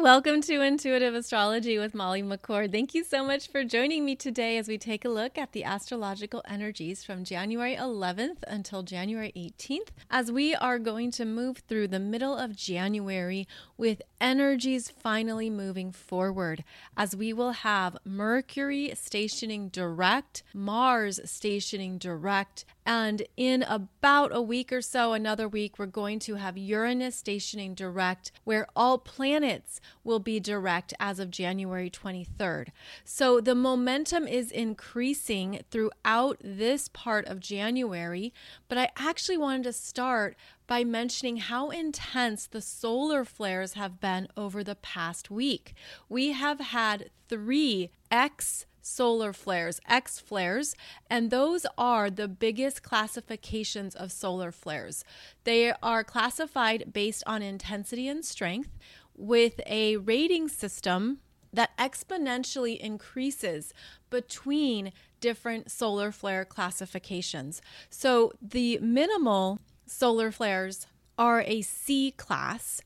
Welcome to Intuitive Astrology with Molly McCord. Thank you so much for joining me today as we take a look at the astrological energies from January 11th until January 18th, as we are going to move through the middle of January with energies finally moving forward, as we will have Mercury stationing direct, Mars stationing direct, and in about a week or so, another week, we're going to have Uranus stationing direct, where all planets will be direct as of January 23rd. So the momentum is increasing throughout this part of January, but I actually wanted to start by mentioning how intense the solar flares have been over the past week. We have had three X solar flares, X flares, and those are the biggest classifications of solar flares. They are classified based on intensity and strength with a rating system that exponentially increases between different solar flare classifications. So the minimal solar flares are a C class.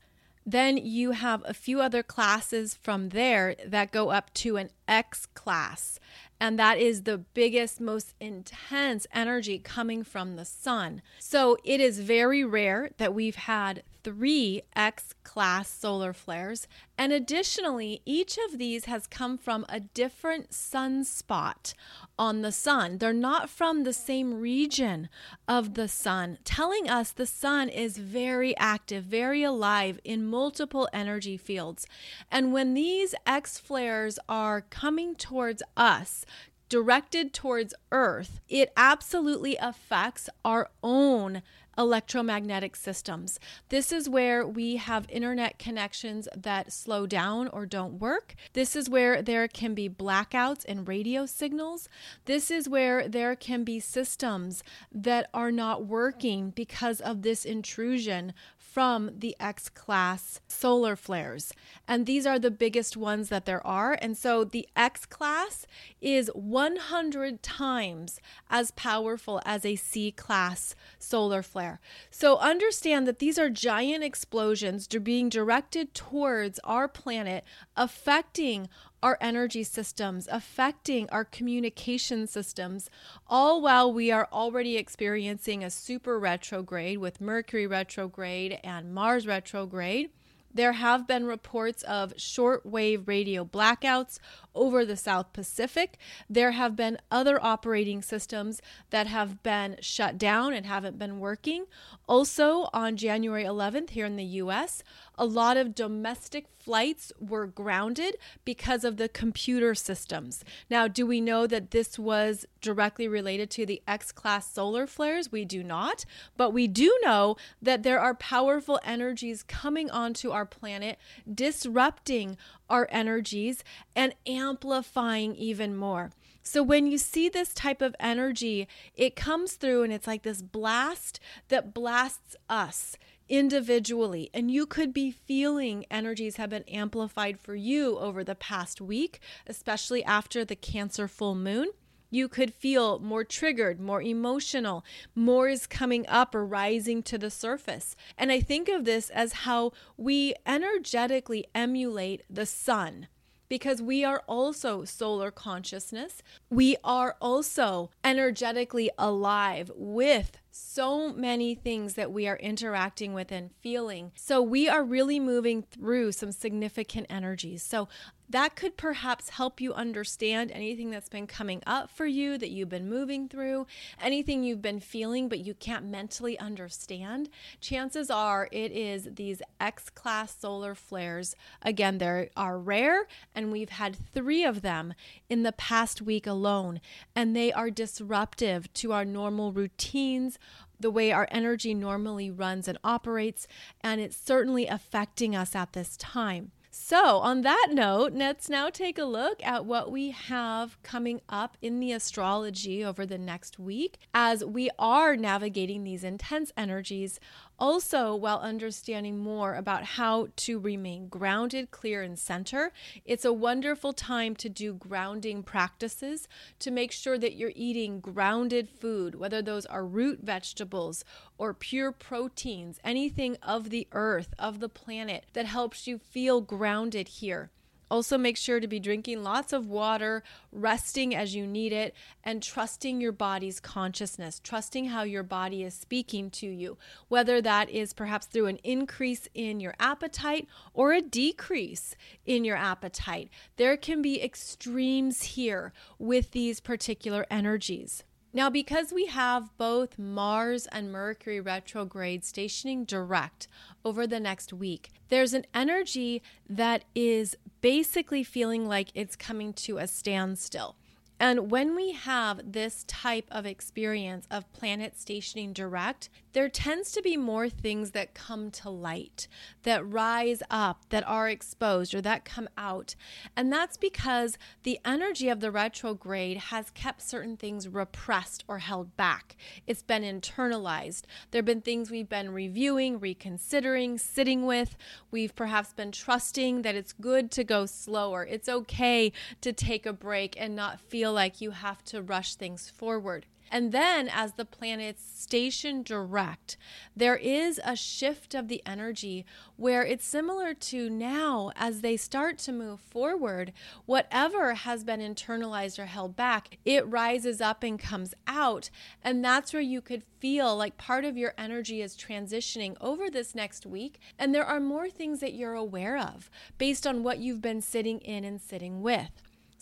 Then you have a few other classes from there that go up to an X class. And that is the biggest, most intense energy coming from the sun. So it is very rare that we've had three X class solar flares. And additionally, each of these has come from a different sunspot on the sun. They're not from the same region of the sun, telling us the sun is very active, very alive in multiple energy fields. And when these X flares are coming towards us, directed towards Earth, it absolutely affects our own electromagnetic systems. This is where we have internet connections that slow down or don't work. This is where there can be blackouts in radio signals. This is where there can be systems that are not working because of this intrusion from the X class solar flares. And these are the biggest ones that there are. And so the X class is 100 times as powerful as a C class solar flare. So understand that these are giant explosions being directed towards our planet, affecting our energy systems, affecting our communication systems, all while we are already experiencing a super retrograde with Mercury retrograde and Mars retrograde. There have been reports of shortwave radio blackouts over the South Pacific. There have been other operating systems that have been shut down and haven't been working. Also, on January 11th, here in the US, a lot of domestic flights were grounded because of the computer systems. Now, do we know that this was directly related to the X class solar flares? We do not, but we do know that there are powerful energies coming onto our planet, disrupting our energies and amplifying even more. So when you see this type of energy, it comes through and it's like this blast that blasts us individually. And you could be feeling energies have been amplified for you over the past week, especially after the Cancer full moon. You could feel more triggered, more emotional, more is coming up or rising to the surface. And I think of this as how we energetically emulate the sun because we are also solar consciousness. We are also energetically alive with so many things that we are interacting with and feeling. So we are really moving through some significant energies. So that could perhaps help you understand anything that's been coming up for you that you've been moving through, anything you've been feeling but you can't mentally understand. Chances are it is these X class solar flares. Again, they are rare, and we've had three of them in the past week alone, and they are disruptive to our normal routines the way our energy normally runs and operates, and it's certainly affecting us at this time. So, on that note, let's now take a look at what we have coming up in the astrology over the next week as we are navigating these intense energies Also, while understanding more about how to remain grounded, clear, and center, it's a wonderful time to do grounding practices to make sure that you're eating grounded food, whether those are root vegetables or pure proteins, anything of the earth, of the planet that helps you feel grounded here. Also, make sure to be drinking lots of water, resting as you need it, and trusting your body's consciousness, trusting how your body is speaking to you, whether that is perhaps through an increase in your appetite or a decrease in your appetite. There can be extremes here with these particular energies. Now, because we have both Mars and Mercury retrograde stationing direct over the next week, there's an energy that is basically feeling like it's coming to a standstill. And when we have this type of experience of planet stationing direct, there tends to be more things that come to light, that rise up, that are exposed, or that come out. And that's because the energy of the retrograde has kept certain things repressed or held back. It's been internalized. There have been things we've been reviewing, reconsidering, sitting with. We've perhaps been trusting that it's good to go slower. It's okay to take a break and not feel like you have to rush things forward. And then, as the planets station direct, there is a shift of the energy where it's similar to now as they start to move forward, whatever has been internalized or held back, it rises up and comes out. And that's where you could feel like part of your energy is transitioning over this next week. And there are more things that you're aware of based on what you've been sitting in and sitting with.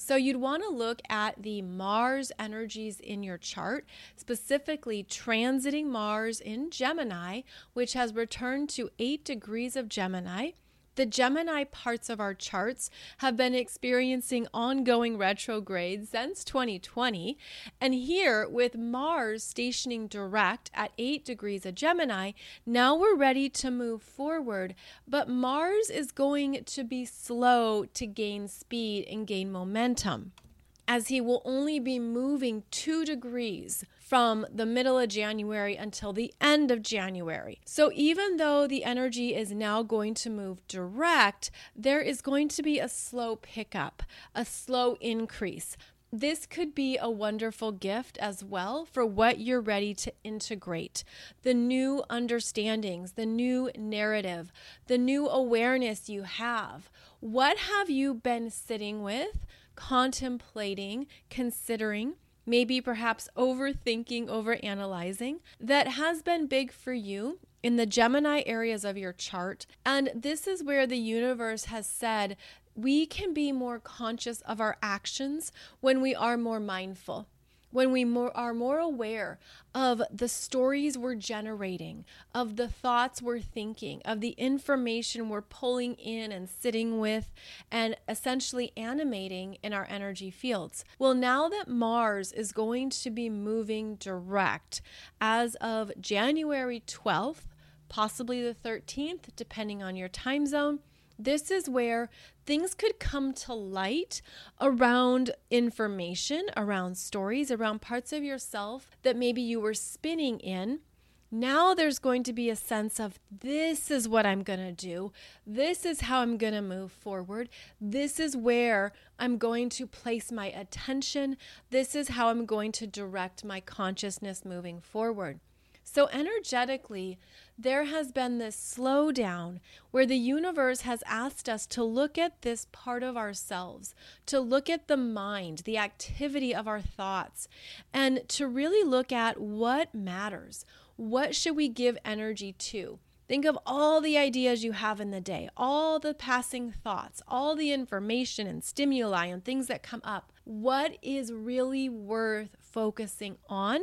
So you'd want to look at the Mars energies in your chart, specifically transiting Mars in Gemini, which has returned to 8 degrees of Gemini. The Gemini parts of our charts have been experiencing ongoing retrogrades since 2020. And here, with Mars stationing direct at 8 degrees of Gemini, now we're ready to move forward. But Mars is going to be slow to gain speed and gain momentum as he will only be moving two degrees from the middle of January until the end of January. So even though the energy is now going to move direct, there is going to be a slow pickup, a slow increase this could be a wonderful gift as well for what you're ready to integrate the new understandings, the new narrative, the new awareness you have. What have you been sitting with, contemplating, considering? Maybe perhaps overthinking, overanalyzing, that has been big for you in the Gemini areas of your chart. And this is where the universe has said we can be more conscious of our actions when we are more mindful when we more, are more aware of the stories we're generating, of the thoughts we're thinking, of the information we're pulling in and sitting with, and essentially animating in our energy fields. Well, now that Mars is going to be moving direct as of January 12th, possibly the 13th, depending on your time zone this is where things could come to light around information, around stories, around parts of yourself that maybe you were spinning in. Now there's going to be a sense of this is what I'm going to do. This is how I'm going to move forward. This is where I'm going to place my attention. This is how I'm going to direct my consciousness moving forward. So, energetically, there has been this slowdown where the universe has asked us to look at this part of ourselves, to look at the mind, the activity of our thoughts, and to really look at what matters. What should we give energy to? Think of all the ideas you have in the day, all the passing thoughts, all the information and stimuli and things that come up. What is really worth focusing on?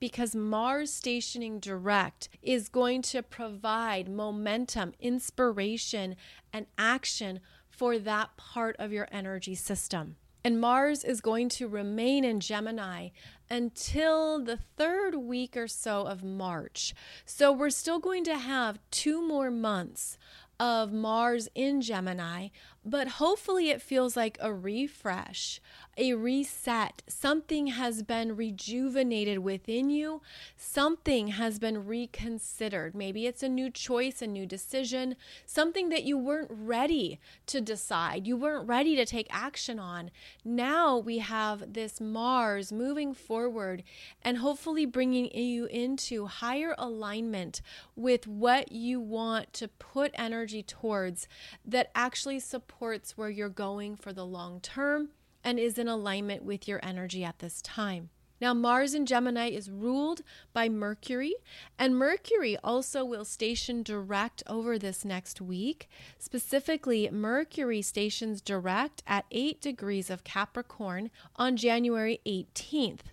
Because Mars stationing direct is going to provide momentum, inspiration, and action for that part of your energy system. And Mars is going to remain in Gemini until the third week or so of March. So we're still going to have two more months of Mars in Gemini, but hopefully it feels like a refresh, a reset. Something has been rejuvenated within you, something has been reconsidered. Maybe it's a new choice, a new decision, something that you weren't ready to decide, you weren't ready to take action on. Now we have this Mars moving forward and hopefully bringing you into higher alignment with what you want to put energy towards that actually supports where you're going for the long term and is in alignment with your energy at this time. Now, Mars in Gemini is ruled by Mercury, and Mercury also will station direct over this next week. Specifically, Mercury stations direct at 8 degrees of Capricorn on January 18th.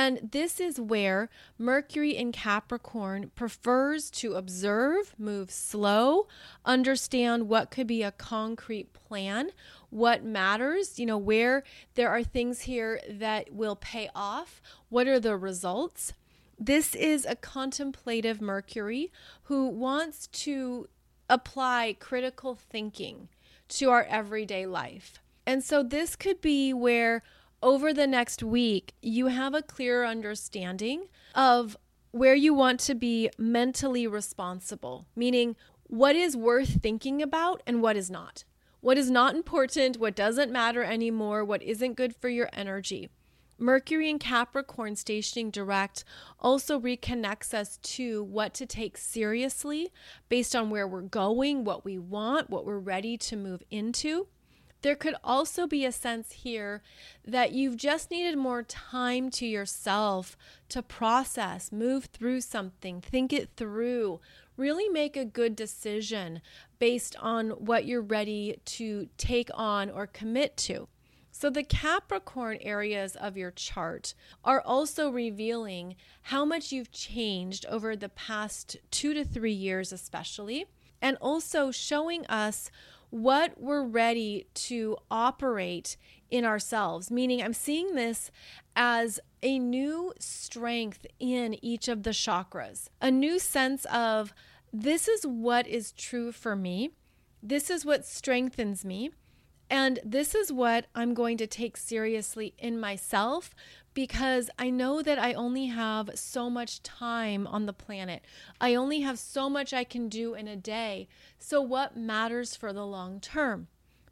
And this is where Mercury in Capricorn prefers to observe, move slow, understand what could be a concrete plan, what matters, you know, where there are things here that will pay off, what are the results. This is a contemplative Mercury who wants to apply critical thinking to our everyday life. And so this could be where over the next week, you have a clearer understanding of where you want to be mentally responsible, meaning what is worth thinking about and what is not. What is not important, what doesn't matter anymore, what isn't good for your energy. Mercury and Capricorn stationing direct also reconnects us to what to take seriously based on where we're going, what we want, what we're ready to move into. There could also be a sense here that you've just needed more time to yourself to process, move through something, think it through, really make a good decision based on what you're ready to take on or commit to. So, the Capricorn areas of your chart are also revealing how much you've changed over the past two to three years, especially, and also showing us what we're ready to operate in ourselves. Meaning, I'm seeing this as a new strength in each of the chakras, a new sense of this is what is true for me, this is what strengthens me. And this is what I'm going to take seriously in myself because I know that I only have so much time on the planet. I only have so much I can do in a day. So, what matters for the long term?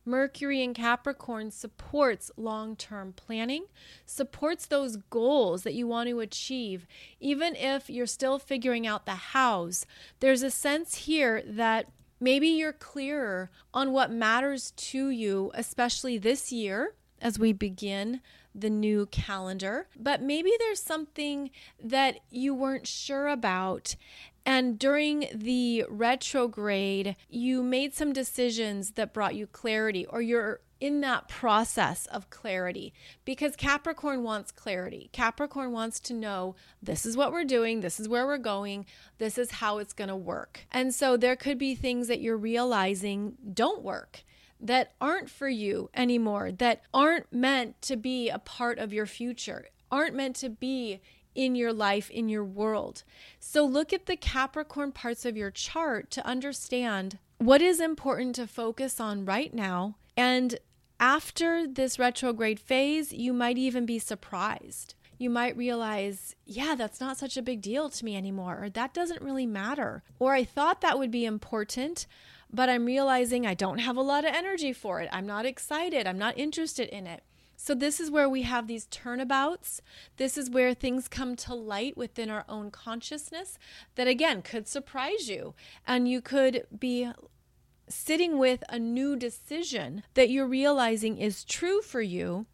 Mercury in Capricorn supports long term planning, supports those goals that you want to achieve. Even if you're still figuring out the hows, there's a sense here that maybe you're clearer on what matters to you, especially this year as we begin the new calendar, but maybe there's something that you weren't sure about. And during the retrograde, you made some decisions that brought you clarity, or you're in that process of clarity because Capricorn wants clarity. Capricorn wants to know this is what we're doing, this is where we're going, this is how it's going to work. And so there could be things that you're realizing don't work that aren't for you anymore, that aren't meant to be a part of your future, aren't meant to be in your life, in your world. So look at the Capricorn parts of your chart to understand what is important to focus on right now. And after this retrograde phase, you might even be surprised. You might realize, yeah, that's not such a big deal to me anymore, or that doesn't really matter. Or I thought that would be important, but I'm realizing I don't have a lot of energy for it. I'm not excited. I'm not interested in it. So, this is where we have these turnabouts. This is where things come to light within our own consciousness that, again, could surprise you. And you could be sitting with a new decision that you're realizing is true for you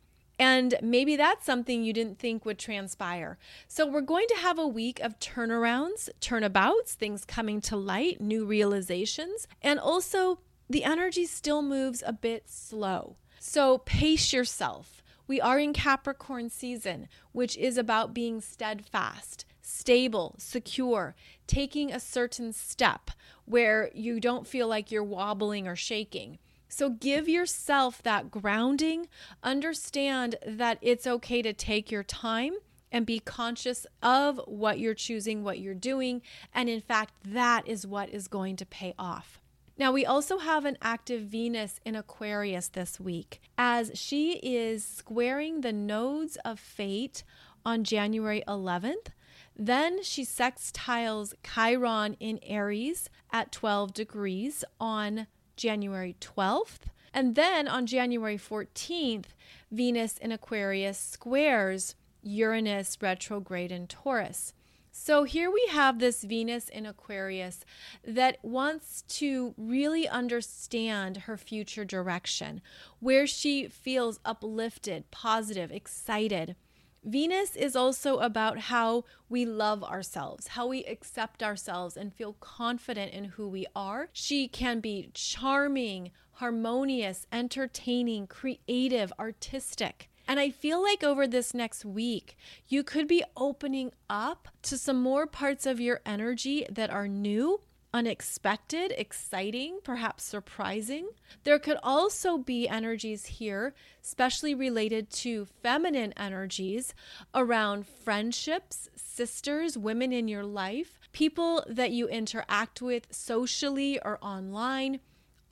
and maybe that's something you didn't think would transpire. So, we're going to have a week of turnarounds, turnabouts, things coming to light, new realizations, and also the energy still moves a bit slow. So, pace yourself. We are in Capricorn season, which is about being steadfast, stable, secure, taking a certain step where you don't feel like you're wobbling or shaking. So give yourself that grounding. Understand that it's okay to take your time and be conscious of what you're choosing, what you're doing. And in fact, that is what is going to pay off. Now, we also have an active Venus in Aquarius this week as she is squaring the nodes of fate on January 11th. Then she sextiles Chiron in Aries at 12 degrees on January 12th. And then on January 14th, Venus in Aquarius squares Uranus retrograde in Taurus. So here we have this Venus in Aquarius that wants to really understand her future direction, where she feels uplifted, positive, excited. Venus is also about how we love ourselves, how we accept ourselves and feel confident in who we are. She can be charming, harmonious, entertaining, creative, artistic. And I feel like over this next week, you could be opening up to some more parts of your energy that are new, unexpected, exciting, perhaps surprising. There could also be energies here, especially related to feminine energies around friendships, sisters, women in your life, people that you interact with socially or online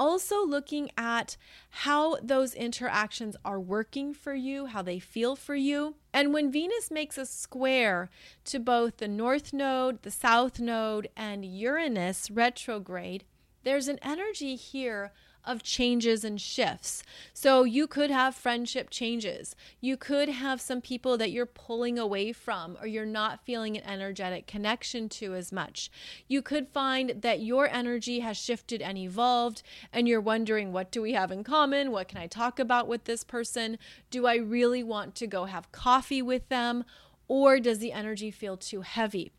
also looking at how those interactions are working for you, how they feel for you. And when Venus makes a square to both the North Node, the South Node, and Uranus retrograde, there's an energy here of changes and shifts. So you could have friendship changes. You could have some people that you're pulling away from or you're not feeling an energetic connection to as much. You could find that your energy has shifted and evolved and you're wondering what do we have in common? What can I talk about with this person? Do I really want to go have coffee with them? Or does the energy feel too heavy?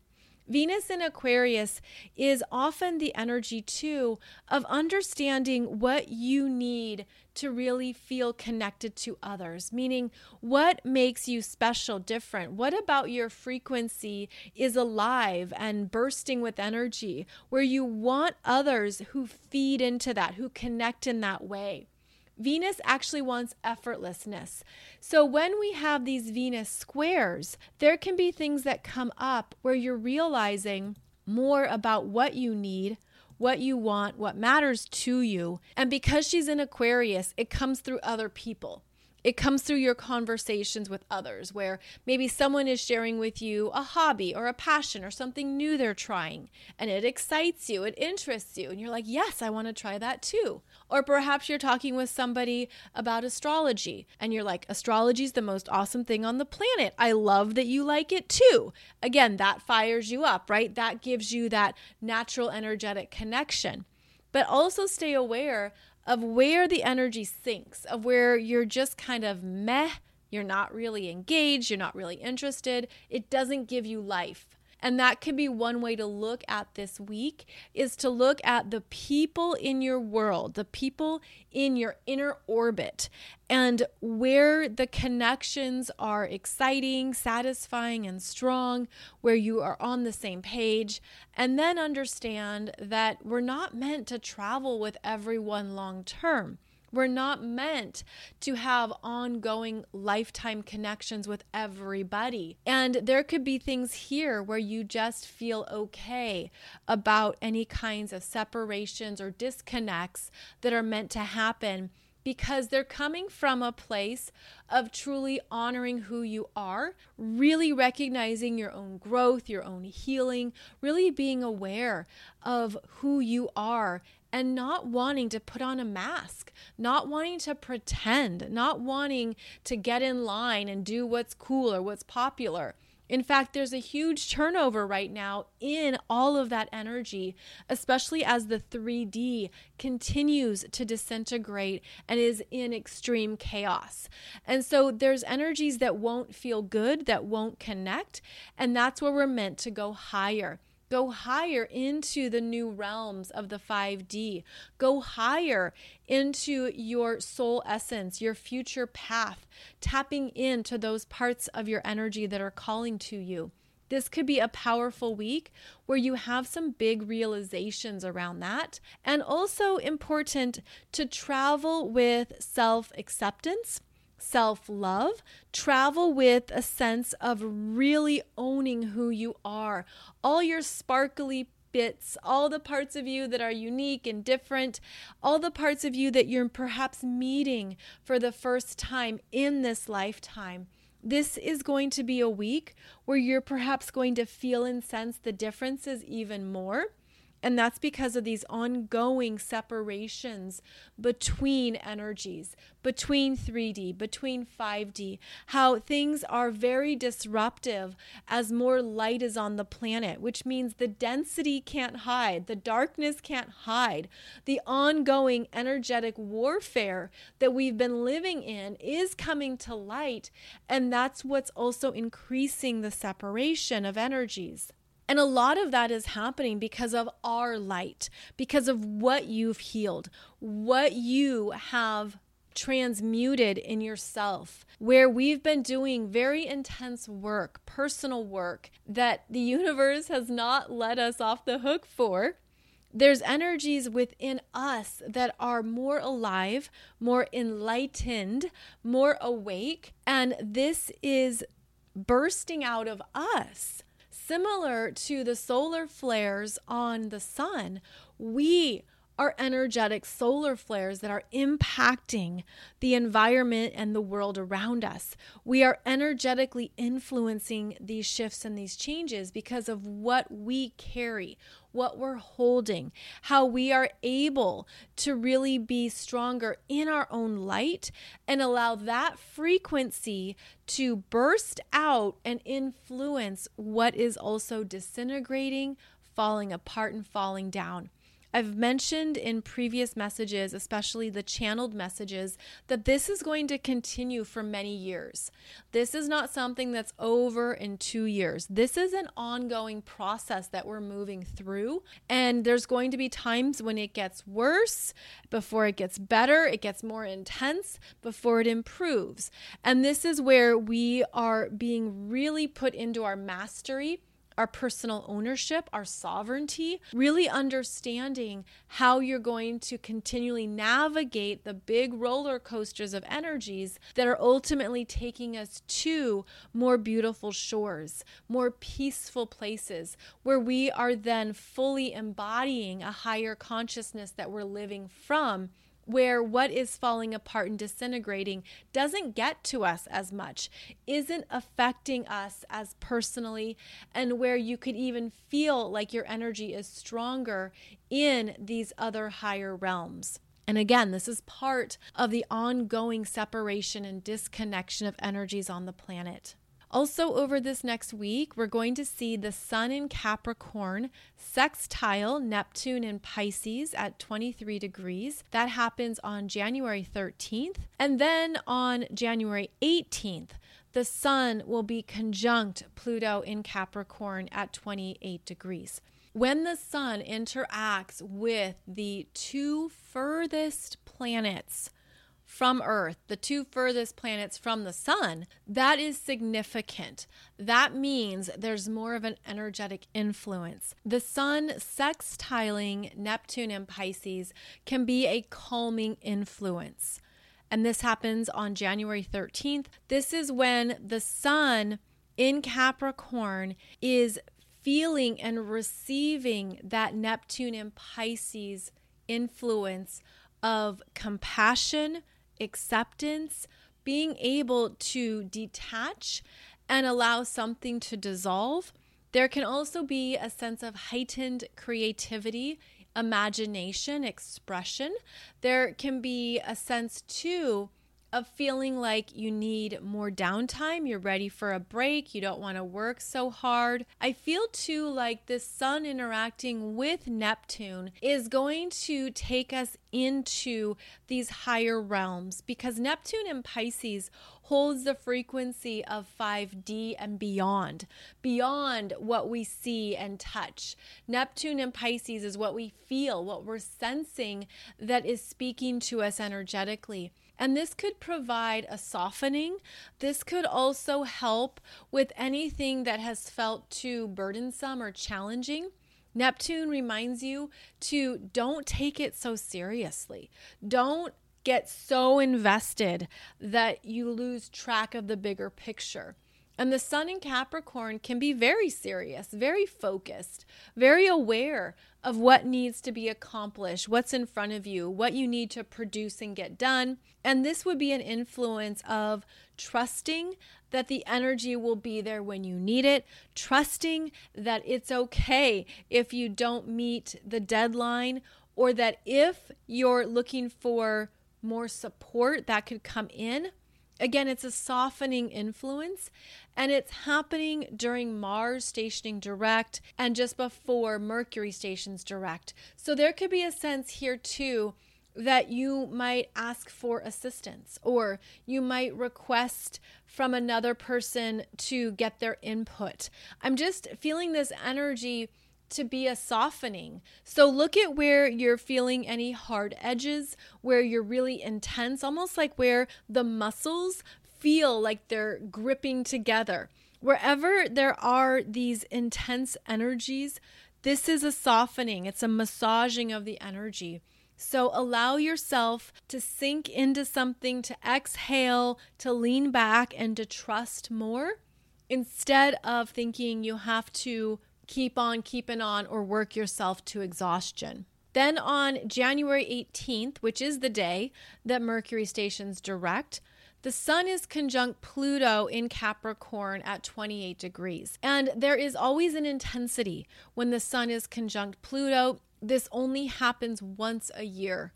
Venus in Aquarius is often the energy too of understanding what you need to really feel connected to others, meaning what makes you special, different? What about your frequency is alive and bursting with energy where you want others who feed into that, who connect in that way? Venus actually wants effortlessness. So when we have these Venus squares, there can be things that come up where you're realizing more about what you need, what you want, what matters to you. And because she's in Aquarius, it comes through other people. It comes through your conversations with others, where maybe someone is sharing with you a hobby or a passion or something new they're trying, and it excites you, it interests you, and you're like, Yes, I want to try that too. Or perhaps you're talking with somebody about astrology, and you're like, Astrology is the most awesome thing on the planet. I love that you like it too. Again, that fires you up, right? That gives you that natural energetic connection. But also stay aware of where the energy sinks, of where you're just kind of meh, you're not really engaged, you're not really interested, it doesn't give you life. And that could be one way to look at this week is to look at the people in your world, the people in your inner orbit, and where the connections are exciting, satisfying, and strong, where you are on the same page. And then understand that we're not meant to travel with everyone long term. We're not meant to have ongoing lifetime connections with everybody. And there could be things here where you just feel okay about any kinds of separations or disconnects that are meant to happen because they're coming from a place of truly honoring who you are, really recognizing your own growth, your own healing, really being aware of who you are and not wanting to put on a mask, not wanting to pretend, not wanting to get in line and do what's cool or what's popular. In fact, there's a huge turnover right now in all of that energy, especially as the 3D continues to disintegrate and is in extreme chaos. And so there's energies that won't feel good, that won't connect, and that's where we're meant to go higher. Go higher into the new realms of the 5D. Go higher into your soul essence, your future path, tapping into those parts of your energy that are calling to you. This could be a powerful week where you have some big realizations around that. And also important to travel with self acceptance self love, travel with a sense of really owning who you are. All your sparkly bits, all the parts of you that are unique and different, all the parts of you that you're perhaps meeting for the first time in this lifetime. This is going to be a week where you're perhaps going to feel and sense the differences even more. And that's because of these ongoing separations between energies, between 3D, between 5D, how things are very disruptive as more light is on the planet, which means the density can't hide, the darkness can't hide. The ongoing energetic warfare that we've been living in is coming to light. And that's what's also increasing the separation of energies. And a lot of that is happening because of our light, because of what you've healed, what you have transmuted in yourself, where we've been doing very intense work, personal work that the universe has not let us off the hook for. There's energies within us that are more alive, more enlightened, more awake, and this is bursting out of us similar to the solar flares on the sun, we are energetic solar flares that are impacting the environment and the world around us. We are energetically influencing these shifts and these changes because of what we carry, what we're holding, how we are able to really be stronger in our own light and allow that frequency to burst out and influence what is also disintegrating, falling apart, and falling down. I've mentioned in previous messages, especially the channeled messages, that this is going to continue for many years. This is not something that's over in two years. This is an ongoing process that we're moving through. And there's going to be times when it gets worse before it gets better, it gets more intense before it improves. And this is where we are being really put into our mastery our personal ownership, our sovereignty, really understanding how you're going to continually navigate the big roller coasters of energies that are ultimately taking us to more beautiful shores, more peaceful places where we are then fully embodying a higher consciousness that we're living from where what is falling apart and disintegrating doesn't get to us as much, isn't affecting us as personally, and where you could even feel like your energy is stronger in these other higher realms. And again, this is part of the ongoing separation and disconnection of energies on the planet. Also, over this next week, we're going to see the Sun in Capricorn sextile Neptune in Pisces at 23 degrees. That happens on January 13th. And then on January 18th, the Sun will be conjunct Pluto in Capricorn at 28 degrees. When the Sun interacts with the two furthest planets, from Earth, the two furthest planets from the sun, that is significant. That means there's more of an energetic influence. The sun sextiling Neptune and Pisces can be a calming influence. And this happens on January 13th. This is when the sun in Capricorn is feeling and receiving that Neptune and Pisces influence of compassion, acceptance, being able to detach and allow something to dissolve. There can also be a sense of heightened creativity, imagination, expression. There can be a sense, too, of feeling like you need more downtime, you're ready for a break, you don't want to work so hard. I feel too like the sun interacting with Neptune is going to take us into these higher realms because Neptune and Pisces holds the frequency of 5D and beyond, beyond what we see and touch. Neptune and Pisces is what we feel, what we're sensing that is speaking to us energetically. And this could provide a softening. This could also help with anything that has felt too burdensome or challenging. Neptune reminds you to don't take it so seriously. Don't get so invested that you lose track of the bigger picture. And the sun in Capricorn can be very serious, very focused, very aware of what needs to be accomplished, what's in front of you, what you need to produce and get done. And this would be an influence of trusting that the energy will be there when you need it, trusting that it's okay if you don't meet the deadline, or that if you're looking for more support that could come in. Again, it's a softening influence, and it's happening during Mars stationing direct and just before Mercury stations direct. So there could be a sense here too that you might ask for assistance or you might request from another person to get their input. I'm just feeling this energy to be a softening. So look at where you're feeling any hard edges, where you're really intense, almost like where the muscles feel like they're gripping together. Wherever there are these intense energies, this is a softening, it's a massaging of the energy. So allow yourself to sink into something, to exhale, to lean back, and to trust more instead of thinking you have to keep on keeping on or work yourself to exhaustion. Then on January 18th, which is the day that Mercury stations direct, the sun is conjunct Pluto in Capricorn at 28 degrees. And there is always an intensity when the sun is conjunct Pluto this only happens once a year.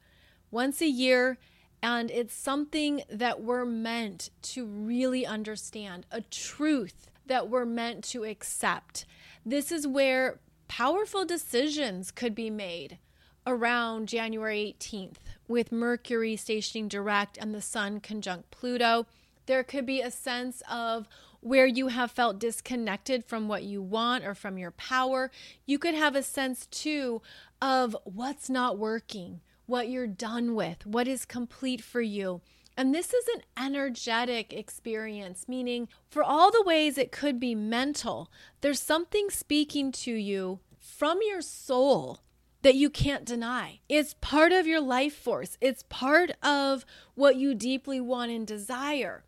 Once a year, and it's something that we're meant to really understand, a truth that we're meant to accept. This is where powerful decisions could be made around January 18th with Mercury stationing direct and the Sun conjunct Pluto. There could be a sense of where you have felt disconnected from what you want or from your power. You could have a sense too of what's not working, what you're done with, what is complete for you. And this is an energetic experience, meaning for all the ways it could be mental, there's something speaking to you from your soul that you can't deny. It's part of your life force, it's part of what you deeply want and desire.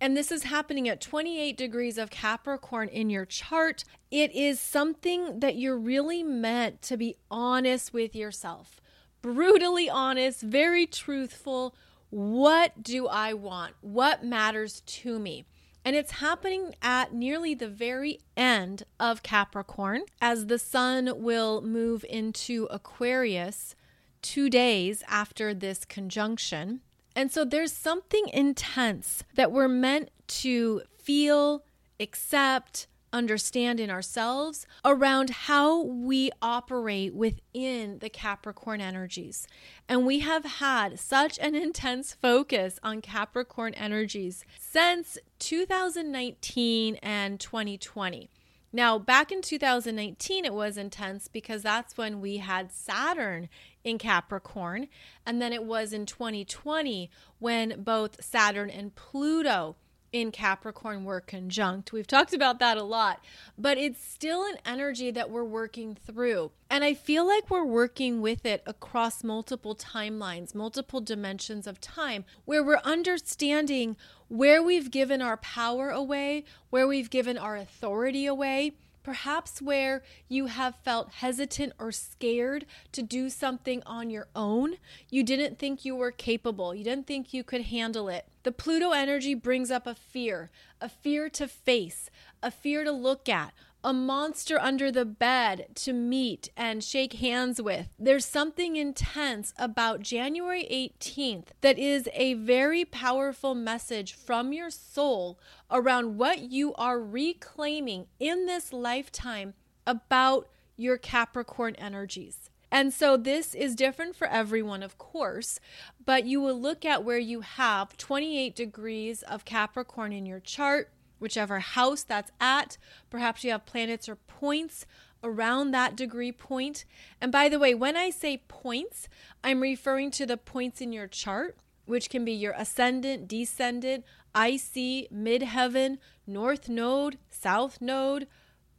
And this is happening at 28 degrees of Capricorn in your chart. It is something that you're really meant to be honest with yourself, brutally honest, very truthful. What do I want? What matters to me? And it's happening at nearly the very end of Capricorn as the sun will move into Aquarius two days after this conjunction. And so there's something intense that we're meant to feel, accept, understand in ourselves around how we operate within the Capricorn energies. And we have had such an intense focus on Capricorn energies since 2019 and 2020. Now, back in 2019, it was intense because that's when we had Saturn in Capricorn. And then it was in 2020 when both Saturn and Pluto in Capricorn were conjunct. We've talked about that a lot, but it's still an energy that we're working through. And I feel like we're working with it across multiple timelines, multiple dimensions of time, where we're understanding where we've given our power away, where we've given our authority away, Perhaps where you have felt hesitant or scared to do something on your own. You didn't think you were capable. You didn't think you could handle it. The Pluto energy brings up a fear, a fear to face, a fear to look at, a monster under the bed to meet and shake hands with. There's something intense about January 18th that is a very powerful message from your soul around what you are reclaiming in this lifetime about your Capricorn energies. And so this is different for everyone, of course, but you will look at where you have 28 degrees of Capricorn in your chart whichever house that's at. Perhaps you have planets or points around that degree point. And by the way, when I say points, I'm referring to the points in your chart, which can be your ascendant, descendant, IC, midheaven, north node, south node,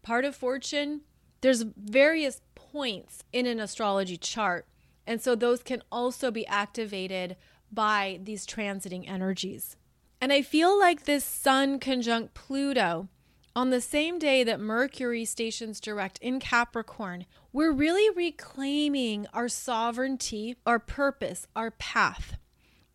part of fortune. There's various points in an astrology chart. And so those can also be activated by these transiting energies. And I feel like this Sun conjunct Pluto on the same day that Mercury stations direct in Capricorn, we're really reclaiming our sovereignty, our purpose, our path.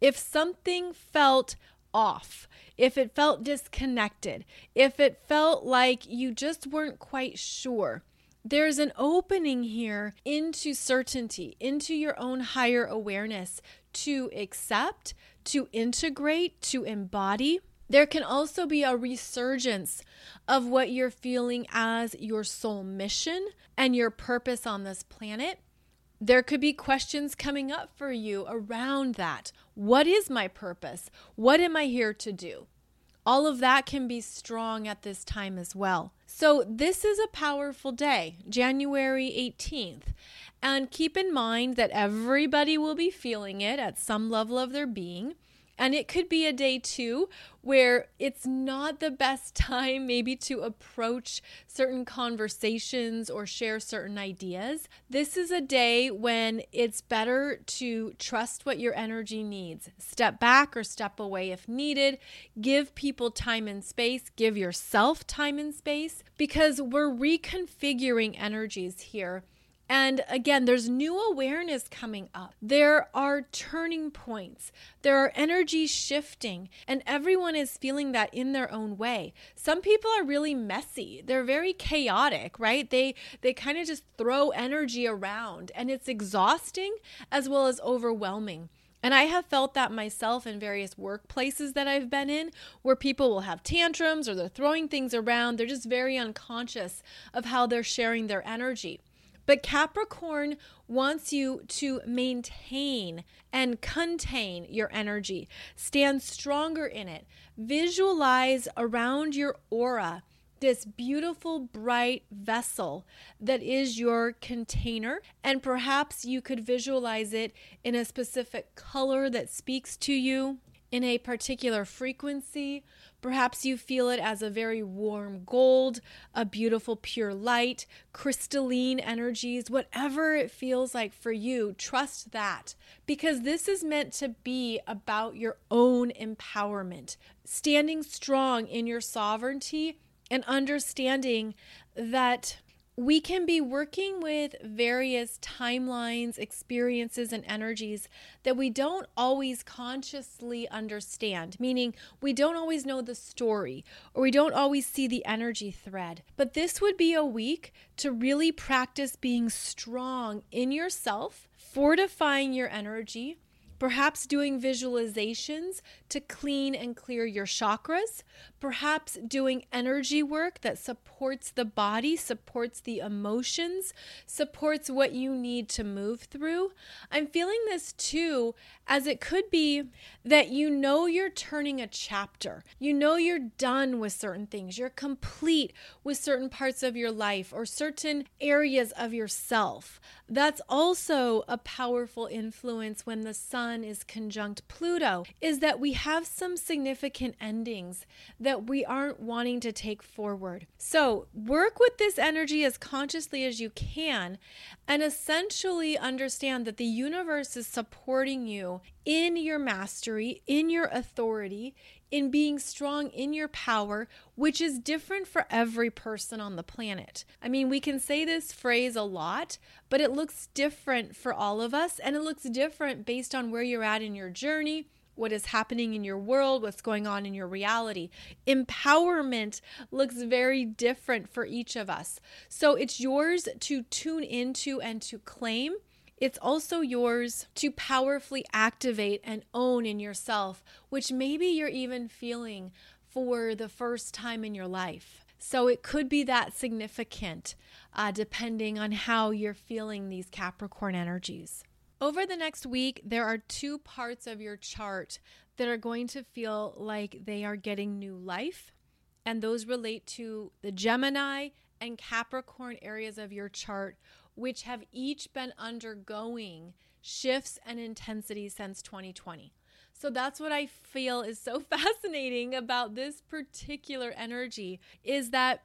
If something felt off, if it felt disconnected, if it felt like you just weren't quite sure, there's an opening here into certainty, into your own higher awareness to accept, to integrate, to embody. There can also be a resurgence of what you're feeling as your soul mission and your purpose on this planet. There could be questions coming up for you around that. What is my purpose? What am I here to do? All of that can be strong at this time as well. So, this is a powerful day, January 18th. And keep in mind that everybody will be feeling it at some level of their being. And it could be a day too where it's not the best time, maybe, to approach certain conversations or share certain ideas. This is a day when it's better to trust what your energy needs. Step back or step away if needed. Give people time and space. Give yourself time and space because we're reconfiguring energies here and again, there's new awareness coming up. There are turning points. There are energies shifting, and everyone is feeling that in their own way. Some people are really messy. They're very chaotic, right? They they kind of just throw energy around, and it's exhausting as well as overwhelming. And I have felt that myself in various workplaces that I've been in where people will have tantrums or they're throwing things around. They're just very unconscious of how they're sharing their energy. But Capricorn wants you to maintain and contain your energy, stand stronger in it, visualize around your aura this beautiful, bright vessel that is your container. And perhaps you could visualize it in a specific color that speaks to you, in a particular frequency Perhaps you feel it as a very warm gold, a beautiful pure light, crystalline energies, whatever it feels like for you. Trust that because this is meant to be about your own empowerment, standing strong in your sovereignty and understanding that we can be working with various timelines, experiences, and energies that we don't always consciously understand, meaning we don't always know the story or we don't always see the energy thread. But this would be a week to really practice being strong in yourself, fortifying your energy perhaps doing visualizations to clean and clear your chakras, perhaps doing energy work that supports the body, supports the emotions, supports what you need to move through. I'm feeling this too, as it could be that you know you're turning a chapter. You know you're done with certain things, you're complete with certain parts of your life or certain areas of yourself. That's also a powerful influence when the sun is conjunct Pluto, is that we have some significant endings that we aren't wanting to take forward. So, work with this energy as consciously as you can and essentially understand that the universe is supporting you in your mastery, in your authority, in being strong in your power, which is different for every person on the planet. I mean, we can say this phrase a lot, but it looks different for all of us, and it looks different based on where you're at in your journey what is happening in your world, what's going on in your reality. Empowerment looks very different for each of us. So it's yours to tune into and to claim. It's also yours to powerfully activate and own in yourself, which maybe you're even feeling for the first time in your life. So it could be that significant, uh, depending on how you're feeling these Capricorn energies. Over the next week, there are two parts of your chart that are going to feel like they are getting new life, and those relate to the Gemini and Capricorn areas of your chart, which have each been undergoing shifts and intensity since 2020. So that's what I feel is so fascinating about this particular energy is that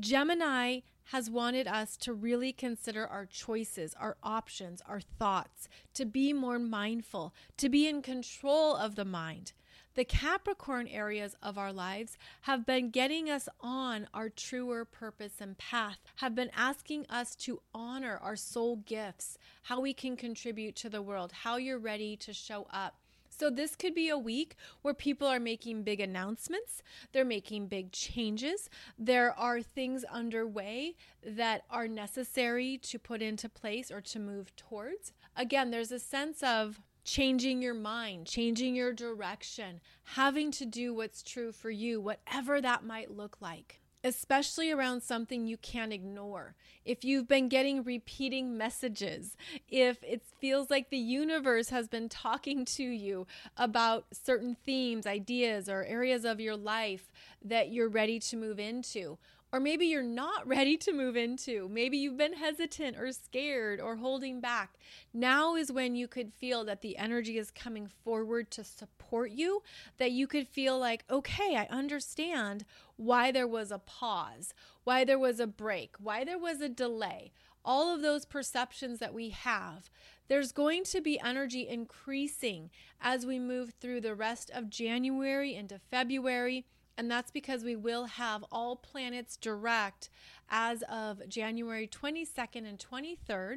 Gemini has wanted us to really consider our choices, our options, our thoughts, to be more mindful, to be in control of the mind. The Capricorn areas of our lives have been getting us on our truer purpose and path, have been asking us to honor our soul gifts, how we can contribute to the world, how you're ready to show up. So, this could be a week where people are making big announcements, they're making big changes. There are things underway that are necessary to put into place or to move towards. Again, there's a sense of changing your mind, changing your direction, having to do what's true for you, whatever that might look like especially around something you can't ignore. If you've been getting repeating messages, if it feels like the universe has been talking to you about certain themes, ideas, or areas of your life that you're ready to move into, or maybe you're not ready to move into. Maybe you've been hesitant or scared or holding back. Now is when you could feel that the energy is coming forward to support you, that you could feel like, okay, I understand why there was a pause, why there was a break, why there was a delay. All of those perceptions that we have, there's going to be energy increasing as we move through the rest of January into February and that's because we will have all planets direct as of January 22nd and 23rd.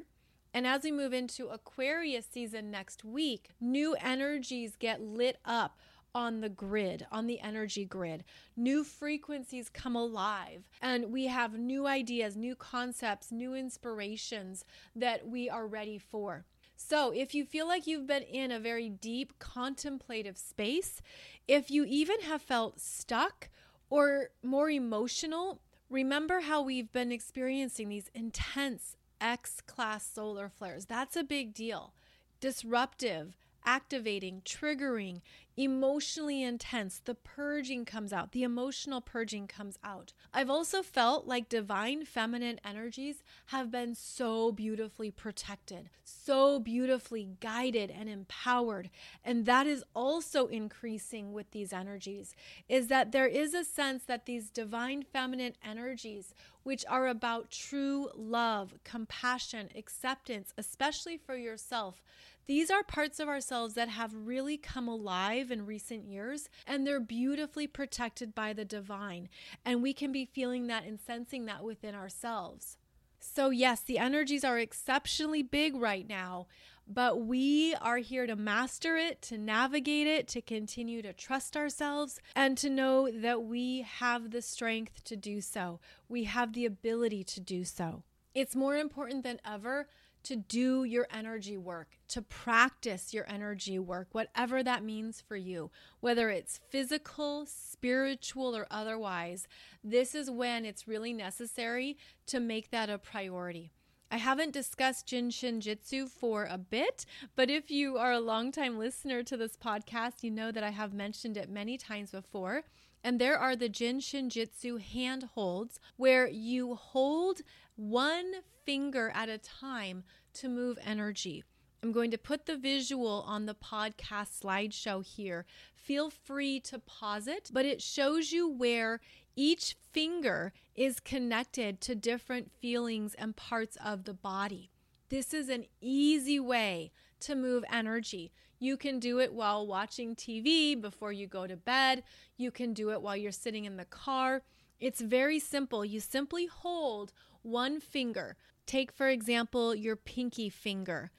And as we move into Aquarius season next week, new energies get lit up on the grid, on the energy grid. New frequencies come alive, and we have new ideas, new concepts, new inspirations that we are ready for. So, if you feel like you've been in a very deep contemplative space, if you even have felt stuck or more emotional, remember how we've been experiencing these intense X class solar flares. That's a big deal. Disruptive, activating, triggering, emotionally intense. The purging comes out, the emotional purging comes out. I've also felt like divine feminine energies have been so beautifully protected, so beautifully guided and empowered. And that is also increasing with these energies, is that there is a sense that these divine feminine energies, which are about true love, compassion, acceptance, especially for yourself, these are parts of ourselves that have really come alive in recent years, and they're beautifully protected by the divine. And we can be feeling that and sensing that within ourselves. So, yes, the energies are exceptionally big right now, but we are here to master it, to navigate it, to continue to trust ourselves, and to know that we have the strength to do so. We have the ability to do so. It's more important than ever to do your energy work, to practice your energy work, whatever that means for you, whether it's physical, spiritual, or otherwise. This is when it's really necessary to make that a priority. I haven't discussed Jin Shin Jyutsu for a bit, but if you are a longtime listener to this podcast, you know that I have mentioned it many times before. And there are the Jin Shin Jyutsu hand holds where you hold one finger at a time to move energy. I'm going to put the visual on the podcast slideshow here. Feel free to pause it, but it shows you where each finger is connected to different feelings and parts of the body. This is an easy way to move energy. You can do it while watching TV before you go to bed. You can do it while you're sitting in the car. It's very simple. You simply hold one finger. Take, for example, your pinky finger.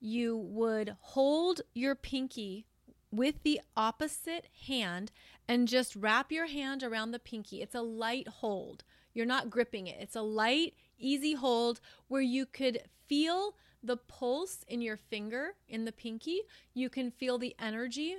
You would hold your pinky with the opposite hand and just wrap your hand around the pinky. It's a light hold. You're not gripping it. It's a light, easy hold where you could feel the pulse in your finger, in the pinky. You can feel the energy,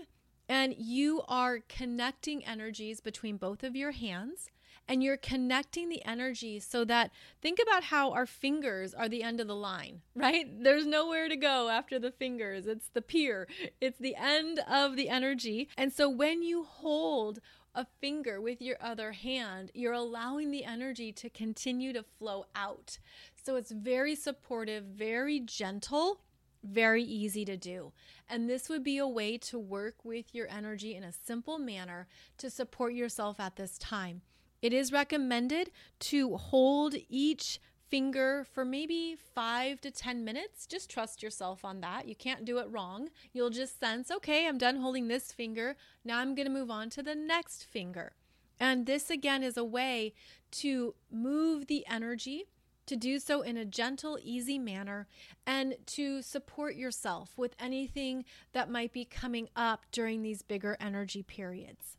and you are connecting energies between both of your hands and you're connecting the energy so that think about how our fingers are the end of the line, right? There's nowhere to go after the fingers. It's the pier, it's the end of the energy. And so when you hold a finger with your other hand, you're allowing the energy to continue to flow out. So it's very supportive, very gentle very easy to do. And this would be a way to work with your energy in a simple manner to support yourself at this time. It is recommended to hold each finger for maybe five to 10 minutes. Just trust yourself on that. You can't do it wrong. You'll just sense, okay, I'm done holding this finger. Now I'm going to move on to the next finger. And this again is a way to move the energy, to do so in a gentle, easy manner, and to support yourself with anything that might be coming up during these bigger energy periods.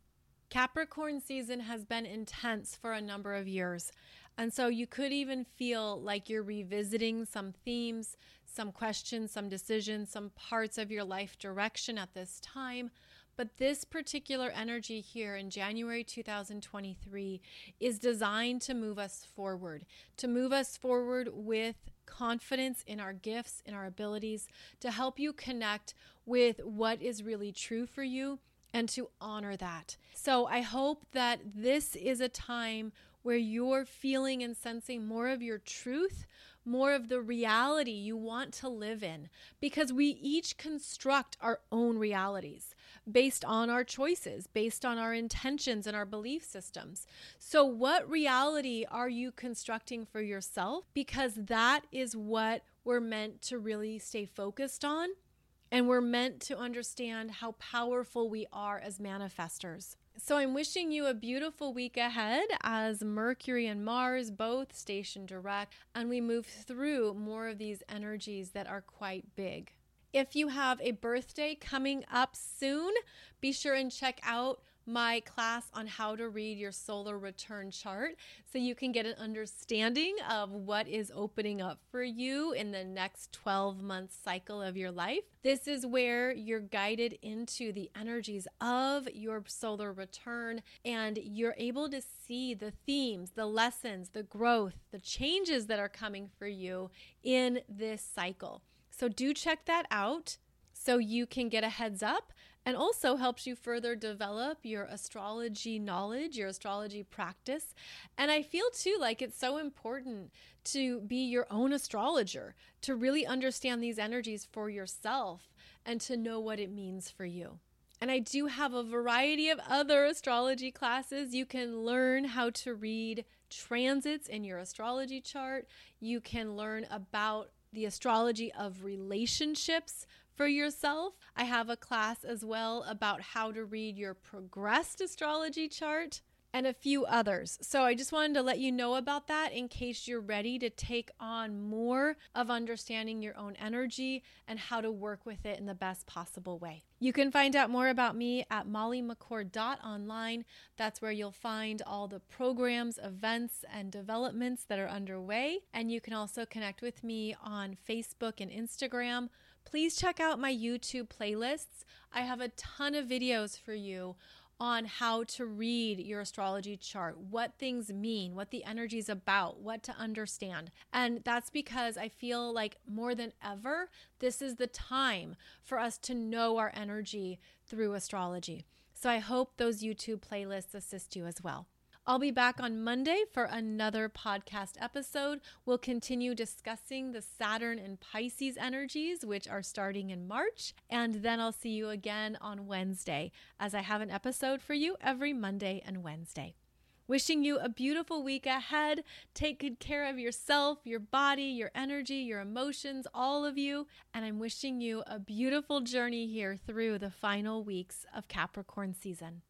Capricorn season has been intense for a number of years. And so you could even feel like you're revisiting some themes, some questions, some decisions, some parts of your life direction at this time. But this particular energy here in January 2023 is designed to move us forward, to move us forward with confidence in our gifts, in our abilities, to help you connect with what is really true for you and to honor that. So I hope that this is a time where you're feeling and sensing more of your truth, more of the reality you want to live in, because we each construct our own realities based on our choices, based on our intentions and our belief systems. So, what reality are you constructing for yourself? Because that is what we're meant to really stay focused on. And we're meant to understand how powerful we are as manifestors. So I'm wishing you a beautiful week ahead as Mercury and Mars both station direct and we move through more of these energies that are quite big. If you have a birthday coming up soon, be sure and check out my class on how to read your solar return chart so you can get an understanding of what is opening up for you in the next 12 month cycle of your life. This is where you're guided into the energies of your solar return and you're able to see the themes, the lessons, the growth, the changes that are coming for you in this cycle. So do check that out so you can get a heads up and also helps you further develop your astrology knowledge, your astrology practice. And I feel too like it's so important to be your own astrologer, to really understand these energies for yourself and to know what it means for you. And I do have a variety of other astrology classes. You can learn how to read transits in your astrology chart. You can learn about the astrology of relationships for yourself. I have a class as well about how to read your progressed astrology chart and a few others. So I just wanted to let you know about that in case you're ready to take on more of understanding your own energy and how to work with it in the best possible way. You can find out more about me at mollymccord.online. That's where you'll find all the programs, events, and developments that are underway. And you can also connect with me on Facebook and Instagram please check out my YouTube playlists. I have a ton of videos for you on how to read your astrology chart, what things mean, what the energy is about, what to understand. And that's because I feel like more than ever, this is the time for us to know our energy through astrology. So I hope those YouTube playlists assist you as well. I'll be back on Monday for another podcast episode. We'll continue discussing the Saturn and Pisces energies, which are starting in March. And then I'll see you again on Wednesday, as I have an episode for you every Monday and Wednesday. Wishing you a beautiful week ahead. Take good care of yourself, your body, your energy, your emotions, all of you. And I'm wishing you a beautiful journey here through the final weeks of Capricorn season.